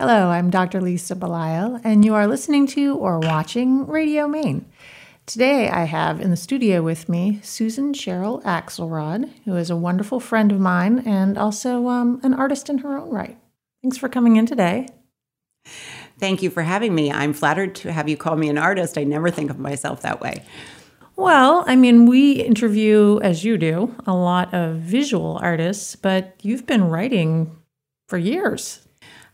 Hello, I'm Dr. Lisa Belisle, and you are listening to or watching Radio Maine. Today, I have in the studio with me Susan Cheryl Axelrod, who is a wonderful friend of mine and also um, an artist in her own right. Thanks for coming in today. Thank you for having me. I'm flattered to have you call me an artist. I never think of myself that way. Well, I mean, we interview, as you do, a lot of visual artists, but you've been writing for years.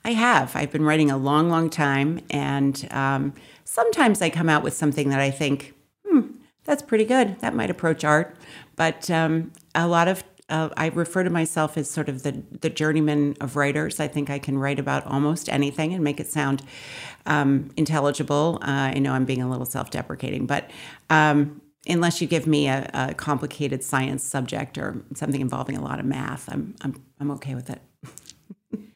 I have. I've been writing a long, long time. And um, sometimes I come out with something that I think, hmm, that's pretty good. That might approach art. But um, a lot of uh, I refer to myself as sort of the the journeyman of writers. I think I can write about almost anything and make it sound um, intelligible. Uh, I know I'm being a little self deprecating, but um, unless you give me a, a, complicated science subject or something involving a lot of math, I'm I'm I'm okay with it.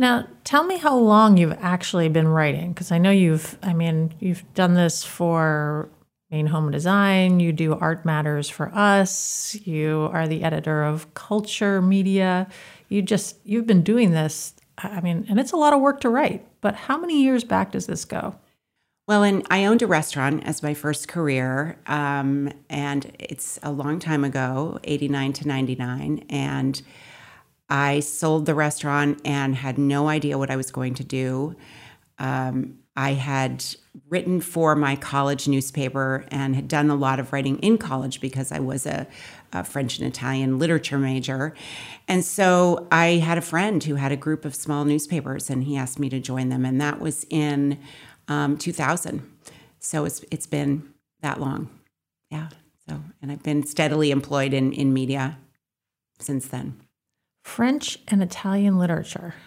now, tell me how long you've actually been writing because I know you've I mean, you've done this for Maine Home Design, you do Art Matters for Us, you are the editor of Culture Media. You just you've been doing this I mean, and it's a lot of work to write. But how many years back does this go? Well, and I owned a restaurant as my first career, um, and it's a long time ago, 89 to 99. And I sold the restaurant and had no idea what I was going to do. Um, I had written for my college newspaper and had done a lot of writing in college because I was a, a, French and Italian literature major. And so I had a friend who had a group of small newspapers and he asked me to join them. And that was in um, 2000. So it's it's been that long, yeah. So and I've been steadily employed in in media since then. French and Italian literature.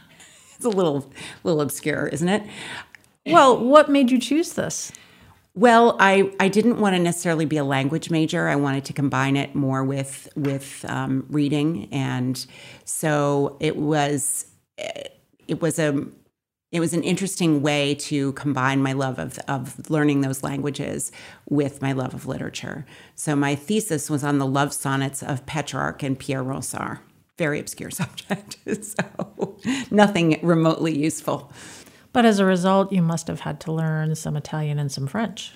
It's a little little obscure, isn't it? Well, what made you choose this? Well, I, I didn't want to necessarily be a language major. I wanted to combine it more with with um, reading, and so it was it was a it was an interesting way to combine my love of, of learning those languages with my love of literature. So my thesis was on the love sonnets of Petrarch and Pierre Ronsard. Very obscure subject, so nothing remotely useful. But as a result, you must have had to learn some Italian and some French.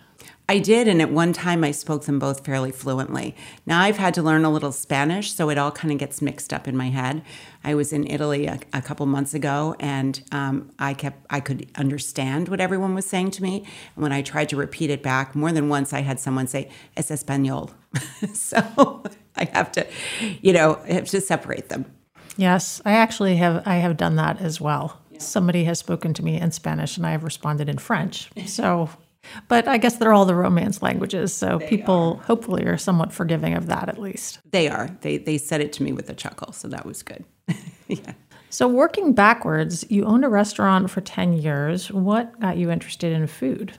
I did, and at one time I spoke them both fairly fluently. Now I've had to learn a little Spanish, so it all kind of gets mixed up in my head. I was in Italy a, a couple months ago, and um, I kept I could understand what everyone was saying to me. And when I tried to repeat it back, more than once I had someone say "es español," so I have to, you know, I have to separate them. Yes, I actually have. I have done that as well. Yeah. Somebody has spoken to me in Spanish, and I have responded in French. So but I guess they're all the Romance languages, so they people are. hopefully are somewhat forgiving of that at least. They are. They they said it to me with a chuckle, so that was good. yeah. So working backwards, you owned a restaurant for 10 years. What got you interested in food?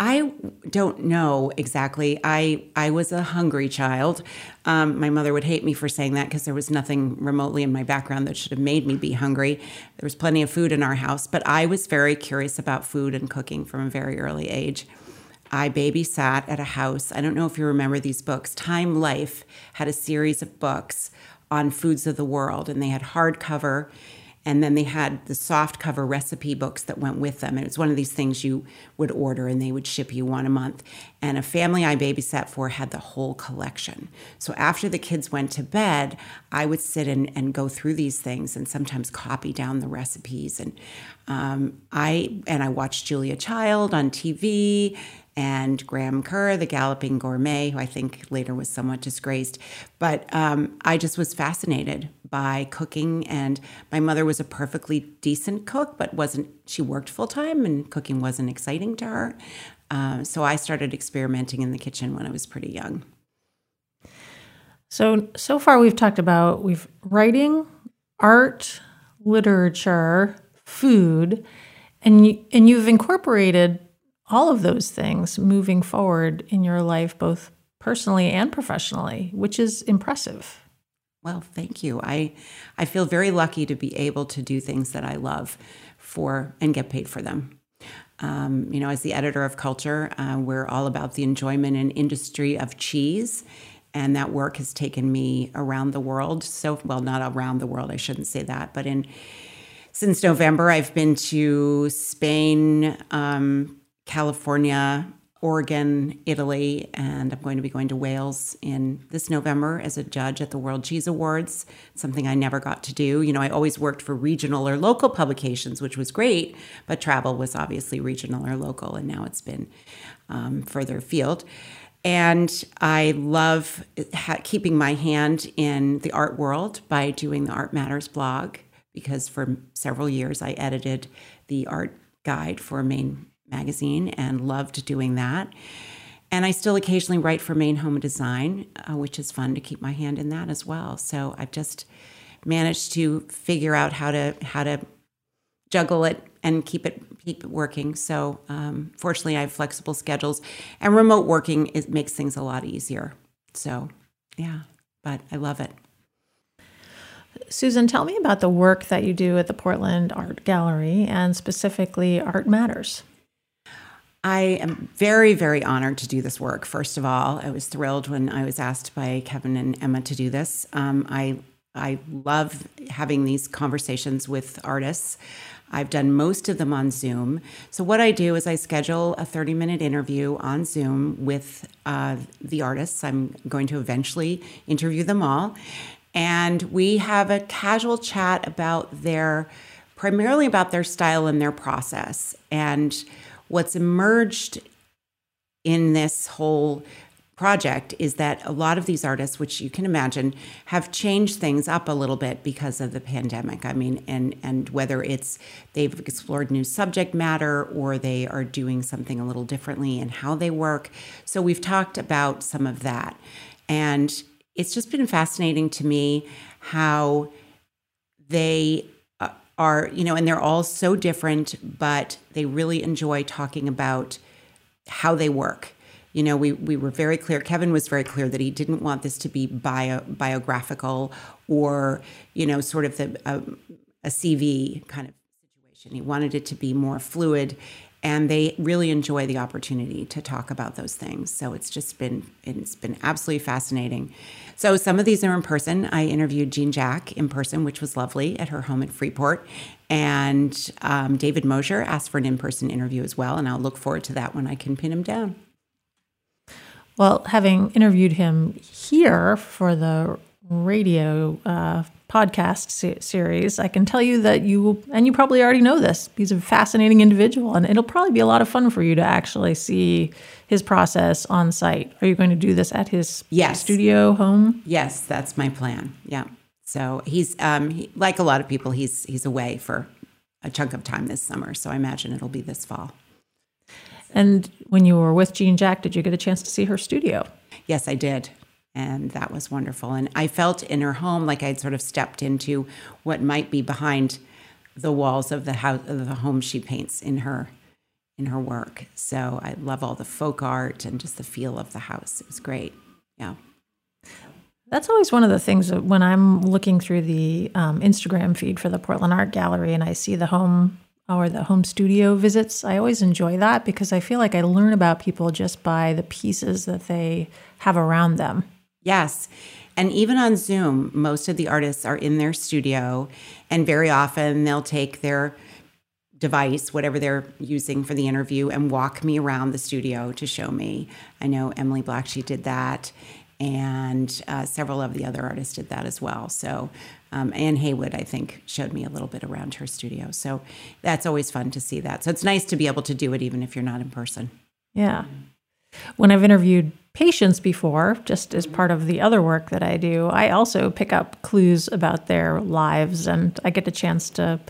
I don't know exactly. I I was a hungry child. Um, my mother would hate me for saying that because there was nothing remotely in my background that should have made me be hungry. There was plenty of food in our house, but I was very curious about food and cooking from a very early age. I babysat at a house. I don't know if you remember these books. Time Life had a series of books on foods of the world, and they had hardcover and then they had the soft cover recipe books that went with them. It was one of these things you would order and they would ship you one a month. And a family I babysat for had the whole collection. So after the kids went to bed, I would sit and, and go through these things and sometimes copy down the recipes. And um, I and I watched Julia Child on TV and Graham Kerr, the galloping gourmet, who I think later was somewhat disgraced. But um, I just was fascinated by cooking, and my mother was a perfectly decent cook, but wasn't. She worked full time, and cooking wasn't exciting to her. Uh, so I started experimenting in the kitchen when I was pretty young. So so far we've talked about we've writing, art, literature, food, and you, and you've incorporated all of those things moving forward in your life, both personally and professionally, which is impressive. Well, thank you. I I feel very lucky to be able to do things that I love for and get paid for them. Um, you know, as the editor of Culture, uh, we're all about the enjoyment and industry of cheese, and that work has taken me around the world. So, well, not around the world. I shouldn't say that, but in since November, I've been to Spain, um, California, Oregon, Italy, and I'm going to be going to Wales in this November as a judge at the World Cheese Awards, something I never got to do. You know, I always worked for regional or local publications, which was great, but travel was obviously regional or local, and now it's been um, further afield. And I love ha- keeping my hand in the art world by doing the Art Matters blog because for several years I edited the art guide for Maine magazine and loved doing that. And I still occasionally write for Maine Home Design, uh, which is fun to keep my hand in that as well. So I've just managed to figure out how to how to juggle it and keep it keep it working. So um, fortunately, I have flexible schedules, and remote working it makes things a lot easier. So yeah, but I love it. Susan, tell me about the work that you do at the Portland Art Gallery and specifically Art Matters. I am very, very honored to do this work. First of all, I was thrilled when I was asked by Kevin and Emma to do this. Um, I I love having these conversations with artists. I've done most of them on Zoom. So, what I do is I schedule a 30 minute interview on Zoom with uh, the artists. I'm going to eventually interview them all. And we have a casual chat about their, primarily about their style and their process. And what's emerged in this whole project is that a lot of these artists, which you can imagine, have changed things up a little bit because of the pandemic. I mean, and and whether it's they've explored new subject matter or they are doing something a little differently in how they work. So we've talked about some of that. And it's just been fascinating to me how they are, you know, and they're all so different, but they really enjoy talking about how they work you know, we, we were very clear, Kevin was very clear that he didn't want this to be bio, biographical or, you know, sort of the, um, a CV kind of situation. He wanted it to be more fluid and they really enjoy the opportunity to talk about those things. So it's just been it's been absolutely fascinating. So some of these are in person. I interviewed Jean Jack in person, which was lovely at her home in Freeport, and um, David Mosher asked for an in-person interview as well, and I'll look forward to that when I can pin him down. Well, having interviewed him here for the radio uh, podcast se- series, I can tell you that you, will, and you probably already know this, he's a fascinating individual, and it'll probably be a lot of fun for you to actually see his process on site. Are you going to do this at his yes. studio home? Yes, that's my plan. Yeah. So he's um, he, like a lot of people, he's he's away for a chunk of time this summer. So I imagine it'll be this fall. And when you were with Jean Jack, did you get a chance to see her studio? Yes, I did. And that was wonderful. And I felt in her home like I'd sort of stepped into what might be behind the walls of the house of the home she paints in her in her work. So I love all the folk art and just the feel of the house. It was great. Yeah. That's always one of the things that when I'm looking through the um, Instagram feed for the Portland Art Gallery and I see the home or the home studio visits. I always enjoy that because I feel like I learn about people just by the pieces that they have around them. Yes. And even on Zoom, most of the artists are in their studio, and very often they'll take their device, whatever they're using for the interview, and walk me around the studio to show me. I know Emily Blacksheet did that, and uh, several of the other artists did that as well. So um, Anne Haywood, I think, showed me a little bit around her studio. So that's always fun to see that. So it's nice to be able to do it even if you're not in person. Yeah. When I've interviewed patients before, just as part of the other work that I do, I also pick up clues about their lives and I get a chance to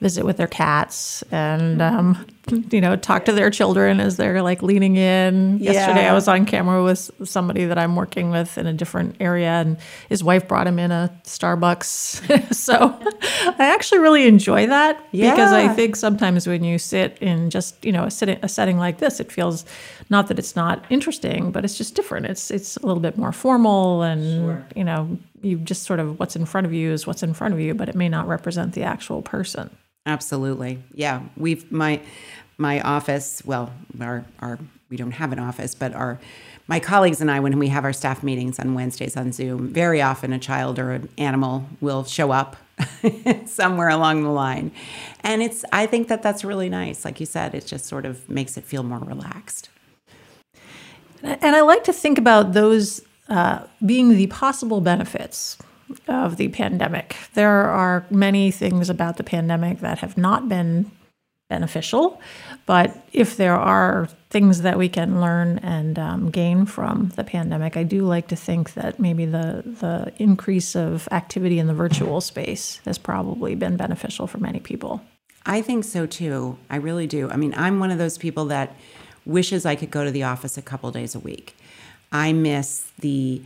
visit with their cats and um, you know talk to their children as they're like leaning in. Yeah. Yesterday, I was on camera with somebody that I'm working with in a different area, and his wife brought him in a Starbucks. so I actually really enjoy that yeah. because I think sometimes when you sit in just you know a, sit- a setting like this, it feels not that it's not interesting, but it's just different. It's it's a little bit more formal, and sure. you know you just sort of what's in front of you is what's in front of you, but it may not represent the actual person. Absolutely. Yeah. We've, my, my office, well, our, our we don't have an office, but our my colleagues and I, when we have our staff meetings on Wednesdays on Zoom, very often a child or an animal will show up somewhere along the line, and it's I think that that's really nice. Like you said, it just sort of makes it feel more relaxed. And I like to think about those uh, being the possible benefits of the pandemic. There are many things about the pandemic that have not been beneficial, but if there are things that we can learn and um, gain from the pandemic, I do like to think that maybe the the increase of activity in the virtual space has probably been beneficial for many people. I think so too. I really do. I mean, I'm one of those people that wishes I could go to the office a couple days a week. I miss the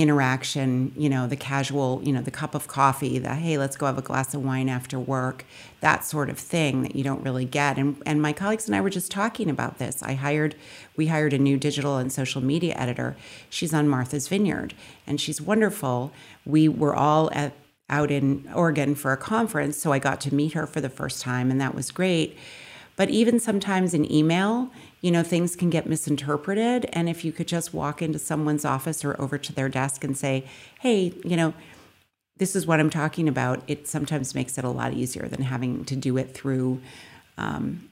interaction, you know, the casual, you know, the cup of coffee, the hey, let's go have a glass of wine after work, that sort of thing that you don't really get. And and my colleagues and I were just talking about this. I hired we hired a new digital and social media editor. She's on Martha's Vineyard and she's wonderful. We were all at out in Oregon for a conference, so I got to meet her for the first time and that was great. But even sometimes in email, you know, things can get misinterpreted. And if you could just walk into someone's office or over to their desk and say, hey, you know, this is what I'm talking about, it sometimes makes it a lot easier than having to do it through um,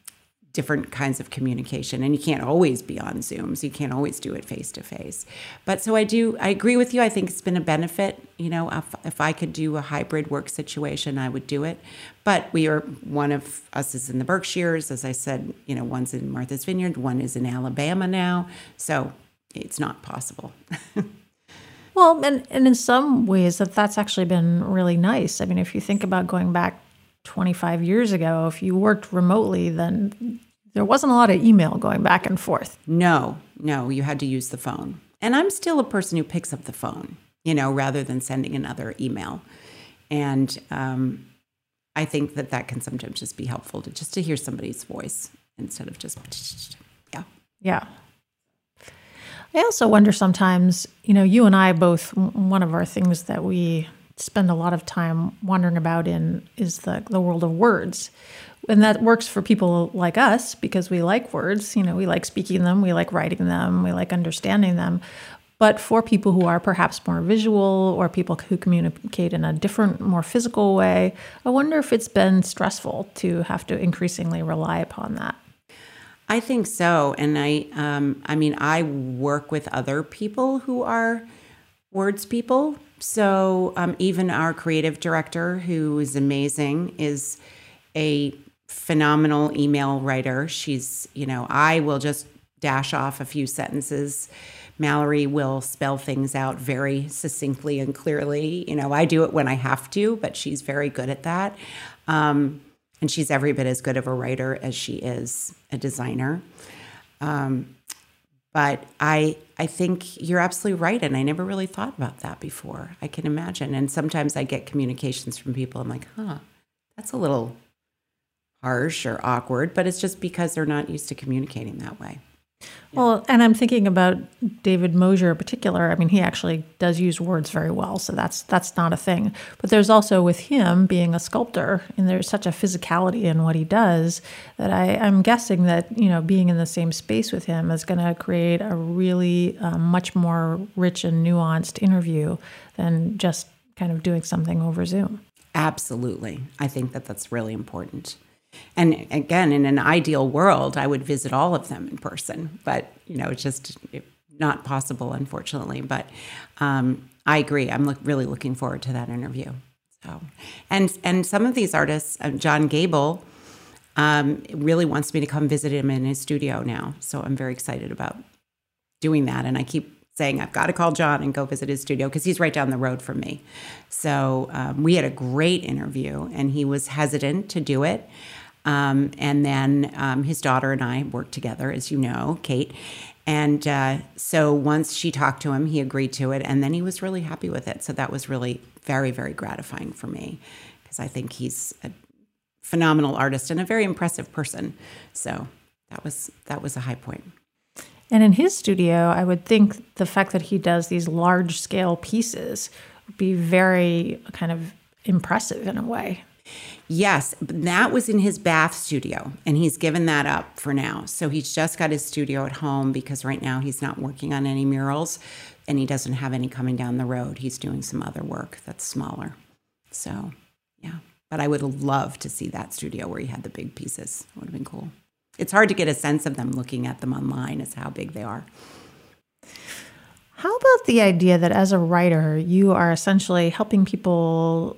different kinds of communication and you can't always be on zooms. You can't always do it face to face but so i do i agree with you. I think it's been a benefit. You know if, if i could do a hybrid work situation i would do it. But we are one of us is in the berkshires. As i said you know one's in martha's vineyard one is in alabama now. So it's not possible. Well and, and in some ways that that's actually been really nice. I mean if you think about going back 25 years ago, if you worked remotely, then there wasn't a lot of email going back and forth. No, no, you had to use the phone. And I'm still a person who picks up the phone, you know, rather than sending another email. And um, I think that that can sometimes just be helpful to just to hear somebody's voice instead of just, yeah. Yeah. I also wonder sometimes, you know, you and I both, one of our things that we spend a lot of time wondering about in is the, the world of words and that works for people like us because we like words you know we like speaking them we like writing them we like understanding them. But for people who are perhaps more visual or people who communicate in a different more physical way i wonder if it's been stressful to have to increasingly rely upon that. I think so. And i um, i mean i work with other people who are words people. So um, even our creative director who is amazing is a phenomenal email writer. She's, you know, I will just dash off a few sentences. Mallory will spell things out very succinctly and clearly. You know, I do it when I have to, but she's very good at that. Um, and she's every bit as good of a writer as she is a designer. Um, but I I think you're absolutely right, and I never really thought about that before. I can imagine, and sometimes I get communications from people. I'm like, huh, that's a little harsh or awkward, but it's just because they're not used to communicating that way. Well, and I'm thinking about David Mosier in particular. I mean, he actually does use words very well, so that's that's not a thing. But there's also with him being a sculptor, and there's such a physicality in what he does that I, I'm guessing that you know being in the same space with him is going to create a really uh, much more rich and nuanced interview than just kind of doing something over Zoom. Absolutely, I think that that's really important. And again, in an ideal world, I would visit all of them in person, but you know, it's just not possible, unfortunately. But um, I agree. I'm look, really looking forward to that interview. So, and and some of these artists, uh, John Gable, um, really wants me to come visit him in his studio now. So I'm very excited about doing that. And I keep saying I've got to call John and go visit his studio because he's right down the road from me. So um, we had a great interview, and he was hesitant to do it. Um, and then um, his daughter and I worked together, as you know, Kate. And uh, so once she talked to him, he agreed to it. And then he was really happy with it. So that was really very, very gratifying for me because I think he's a phenomenal artist and a very impressive person. So that was that was a high point. And in his studio, I would think the fact that he does these large scale pieces would be very kind of impressive in a way. Yes, that was in his Bath studio, and he's given that up for now. So he's just got his studio at home because right now he's not working on any murals and he doesn't have any coming down the road. He's doing some other work that's smaller. So, yeah. But I would love to see that studio where he had the big pieces. It would have been cool. It's hard to get a sense of them looking at them online as how big they are. How about the idea that as a writer, you are essentially helping people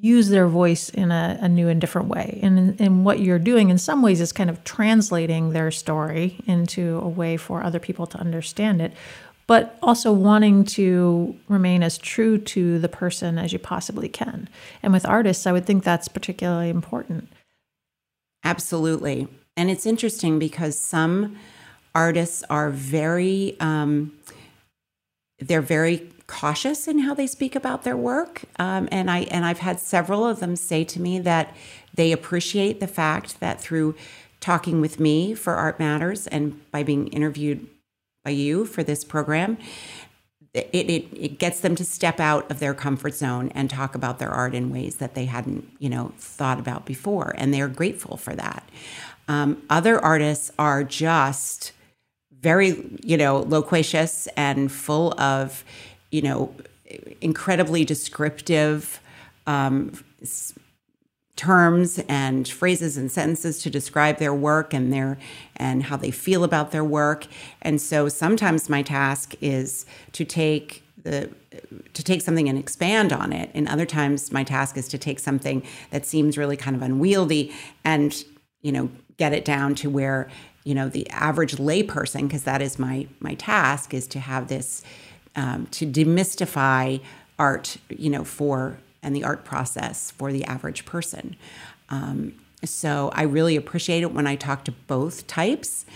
use their voice in a, a new and different way? And, and what you're doing in some ways is kind of translating their story into a way for other people to understand it, but also wanting to remain as true to the person as you possibly can. And with artists, I would think that's particularly important. Absolutely. And it's interesting because some artists are very, um, they're very cautious in how they speak about their work. Um, and I and I've had several of them say to me that they appreciate the fact that through talking with me for Art Matters and by being interviewed by you for this program, it, it, it gets them to step out of their comfort zone and talk about their art in ways that they hadn't, you know, thought about before, and they're grateful for that. Um, other artists are just very, you know, loquacious and full of you know, incredibly descriptive um, terms and phrases and sentences to describe their work and their and how they feel about their work. And so sometimes my task is to take the to take something and expand on it and other times my task is to take something that seems really kind of unwieldy and you know get it down to where you know the average layperson because that is my my task is to have this um, to demystify art, you know, for and the art process for the average person. Um, so I really appreciate it when I talk to both types,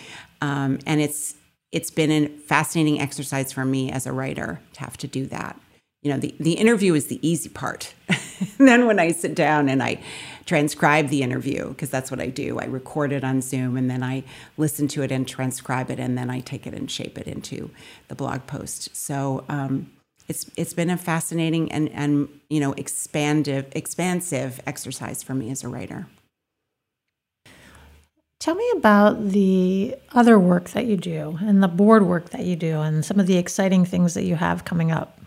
um, and it's it's been a fascinating exercise for me as a writer to have to do that. You know, the the interview is the easy part. then when I sit down and I transcribe the interview because that's what I do. I record it on Zoom and then I listen to it and transcribe it and then I take it and shape it into the blog post. So um, it's it's been a fascinating and and you know expansive expansive exercise for me as a writer. Tell me about the other work that you do and the board work that you do and some of the exciting things that you have coming up.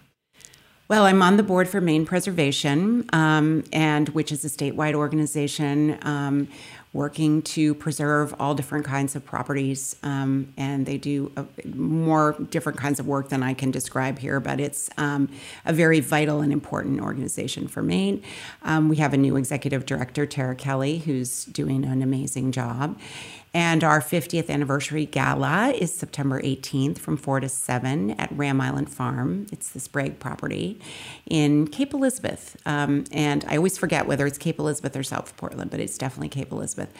Well, I'm on the board for Maine Preservation, um, and which is a statewide organization um, working to preserve all different kinds of properties. Um, and they do a, more different kinds of work than I can describe here, but it's um, a very vital and important organization for Maine. Um, we have a new executive director, Tara Kelly, who's doing an amazing job. And our 50th anniversary gala is September 18th from 4 to 7 at Ram Island Farm. It's the Sprague property in Cape Elizabeth. Um, and I always forget whether it's Cape Elizabeth or South Portland, but it's definitely Cape Elizabeth.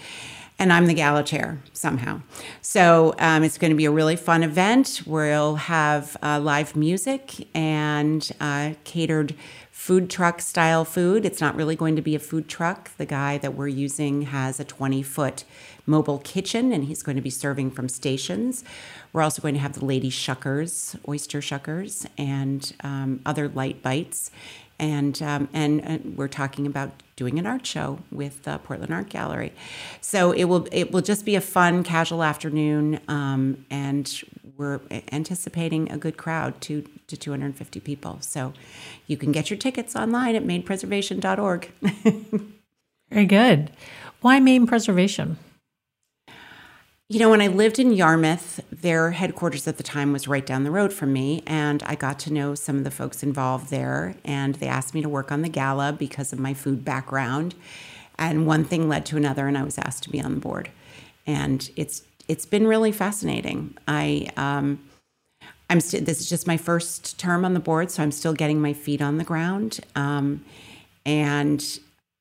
And I'm the gala chair somehow. So um, it's going to be a really fun event. We'll have uh, live music and uh, catered food truck style food. It's not really going to be a food truck. The guy that we're using has a 20 foot mobile kitchen and he's going to be serving from stations. We're also going to have the lady shuckers, oyster shuckers, and um, other light bites. And, um, and, and we're talking about doing an art show with the Portland Art Gallery. So it will it will just be a fun, casual afternoon, um, and we're anticipating a good crowd, two to 250 people. So you can get your tickets online at mainepreservation.org. Very good. Why Maine Preservation? You know, when I lived in Yarmouth, their headquarters at the time was right down the road from me, and I got to know some of the folks involved there. And they asked me to work on the gala because of my food background. And one thing led to another, and I was asked to be on the board. And it's it's been really fascinating. I um, I'm still this is just my first term on the board, so I'm still getting my feet on the ground. Um, and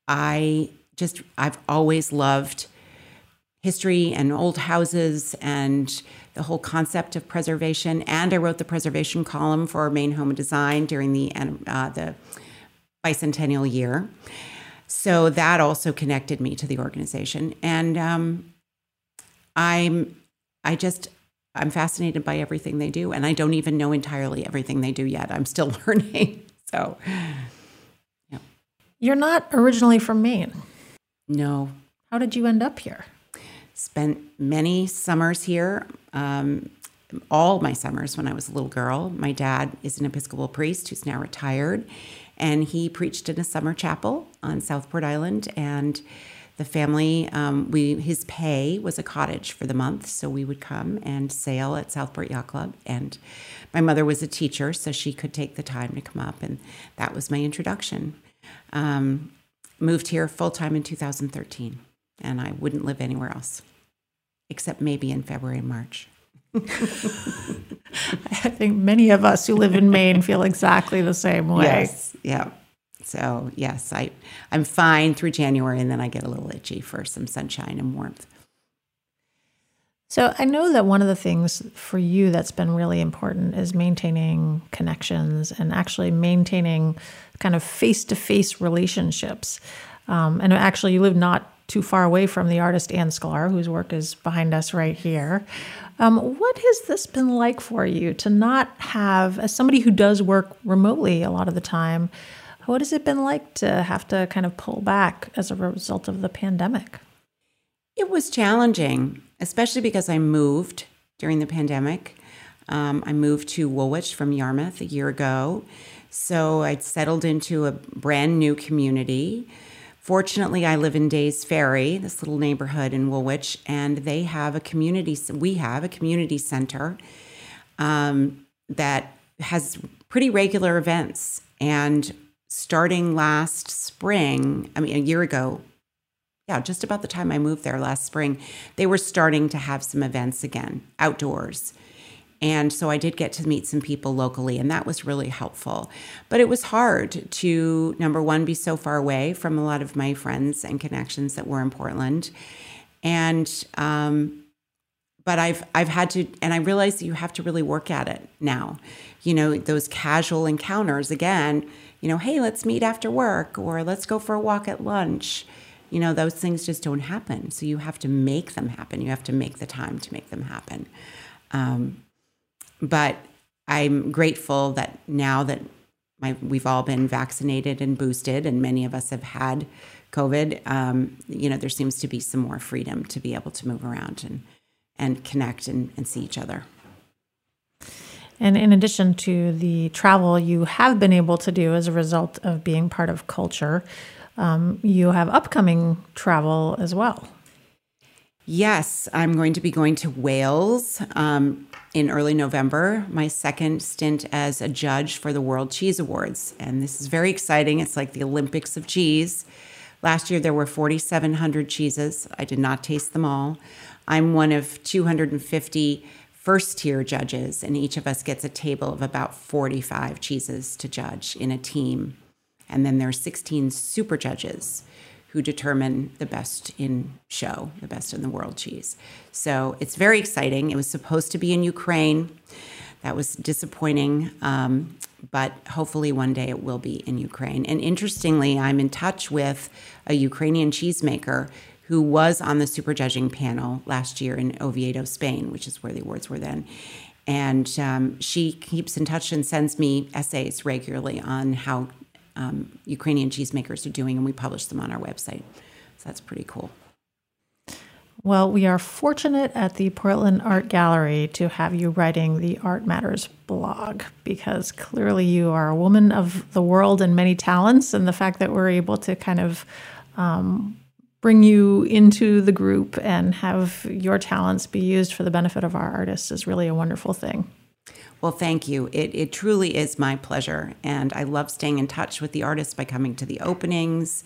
I just I've always loved history and old houses and the whole concept of preservation. And I wrote the preservation column for Maine Home Design during the uh, the bicentennial year. So that also connected me to the organization, and um, I'm I just I'm fascinated by everything they do, and I don't even know entirely everything they do yet. I'm still learning. So, yeah. You're not originally from Maine. No. How did you end up here? Spent many summers here. Um, all my summers when I was a little girl. My dad is an Episcopal priest who's now retired, and he preached in a summer chapel on Southport Island. And the family, um, we his pay was a cottage for the month, so we would come and sail at Southport Yacht Club. And my mother was a teacher, so she could take the time to come up, and that was my introduction. Um, moved here full time in 2013, and I wouldn't live anywhere else, except maybe in February and March. I think many of us who live in Maine feel exactly the same way. Yes. Yeah. So yes, I I'm fine through January, and then I get a little itchy for some sunshine and warmth. So I know that one of the things for you that's been really important is maintaining connections and actually maintaining kind of face-to-face relationships. Um, and actually, you live not too far away from the artist Ann Sklar, whose work is behind us right here. Um, what has this been like for you to not have, as somebody who does work remotely a lot of the time, what has it been like to have to kind of pull back as a result of the pandemic? It was challenging, especially because I moved during the pandemic. Um, I moved to Woolwich from Yarmouth a year ago. So I'd settled into a brand new community. Fortunately, I live in Days Ferry, this little neighborhood in Woolwich, and they have a community. We have a community center um, that has pretty regular events. And starting last spring, I mean, a year ago, yeah, just about the time I moved there last spring, they were starting to have some events again outdoors. And so I did get to meet some people locally, and that was really helpful. But it was hard to, number one, be so far away from a lot of my friends and connections that were in Portland. And, um, but I've I've had to, and I realize you have to really work at it now. You know, those casual encounters again. You know, hey, let's meet after work, or let's go for a walk at lunch. You know, those things just don't happen. So you have to make them happen. You have to make the time to make them happen. Um, but I'm grateful that now that my, we've all been vaccinated and boosted, and many of us have had COVID, um, you know, there seems to be some more freedom to be able to move around and and connect and, and see each other. And in addition to the travel you have been able to do as a result of being part of culture, um, you have upcoming travel as well. Yes, I'm going to be going to Wales um, in early November, my second stint as a judge for the World Cheese Awards. And this is very exciting. It's like the Olympics of cheese. Last year, there were 4,700 cheeses. I did not taste them all. I'm one of 250 first tier judges, and each of us gets a table of about 45 cheeses to judge in a team. And then there are 16 super judges who determine the best in show, the best in the world cheese. So it's very exciting. It was supposed to be in Ukraine. That was disappointing, um, but hopefully one day it will be in Ukraine. And interestingly, I'm in touch with a Ukrainian cheesemaker who was on the super judging panel last year in Oviedo, Spain, which is where the awards were then. And um, she keeps in touch and sends me essays regularly on how um, Ukrainian cheesemakers are doing, and we publish them on our website. So that's pretty cool. Well, we are fortunate at the Portland Art Gallery to have you writing the Art Matters blog because clearly you are a woman of the world and many talents. And the fact that we're able to kind of um, bring you into the group and have your talents be used for the benefit of our artists is really a wonderful thing. Well, thank you. It, it truly is my pleasure. And I love staying in touch with the artists by coming to the openings.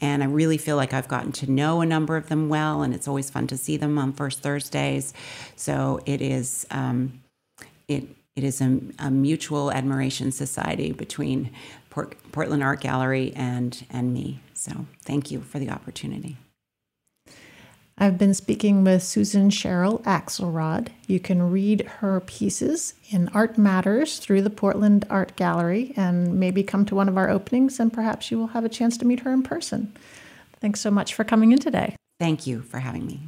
And I really feel like I've gotten to know a number of them well, and it's always fun to see them on first Thursdays. So it is, um, it, it is a, a, mutual admiration society between Port, Portland Art Gallery and, and me. So thank you for the opportunity. I've been speaking with Susan Cheryl Axelrod. You can read her pieces in Art Matters through the Portland Art Gallery and maybe come to one of our openings and perhaps you will have a chance to meet her in person. Thanks so much for coming in today. Thank you for having me.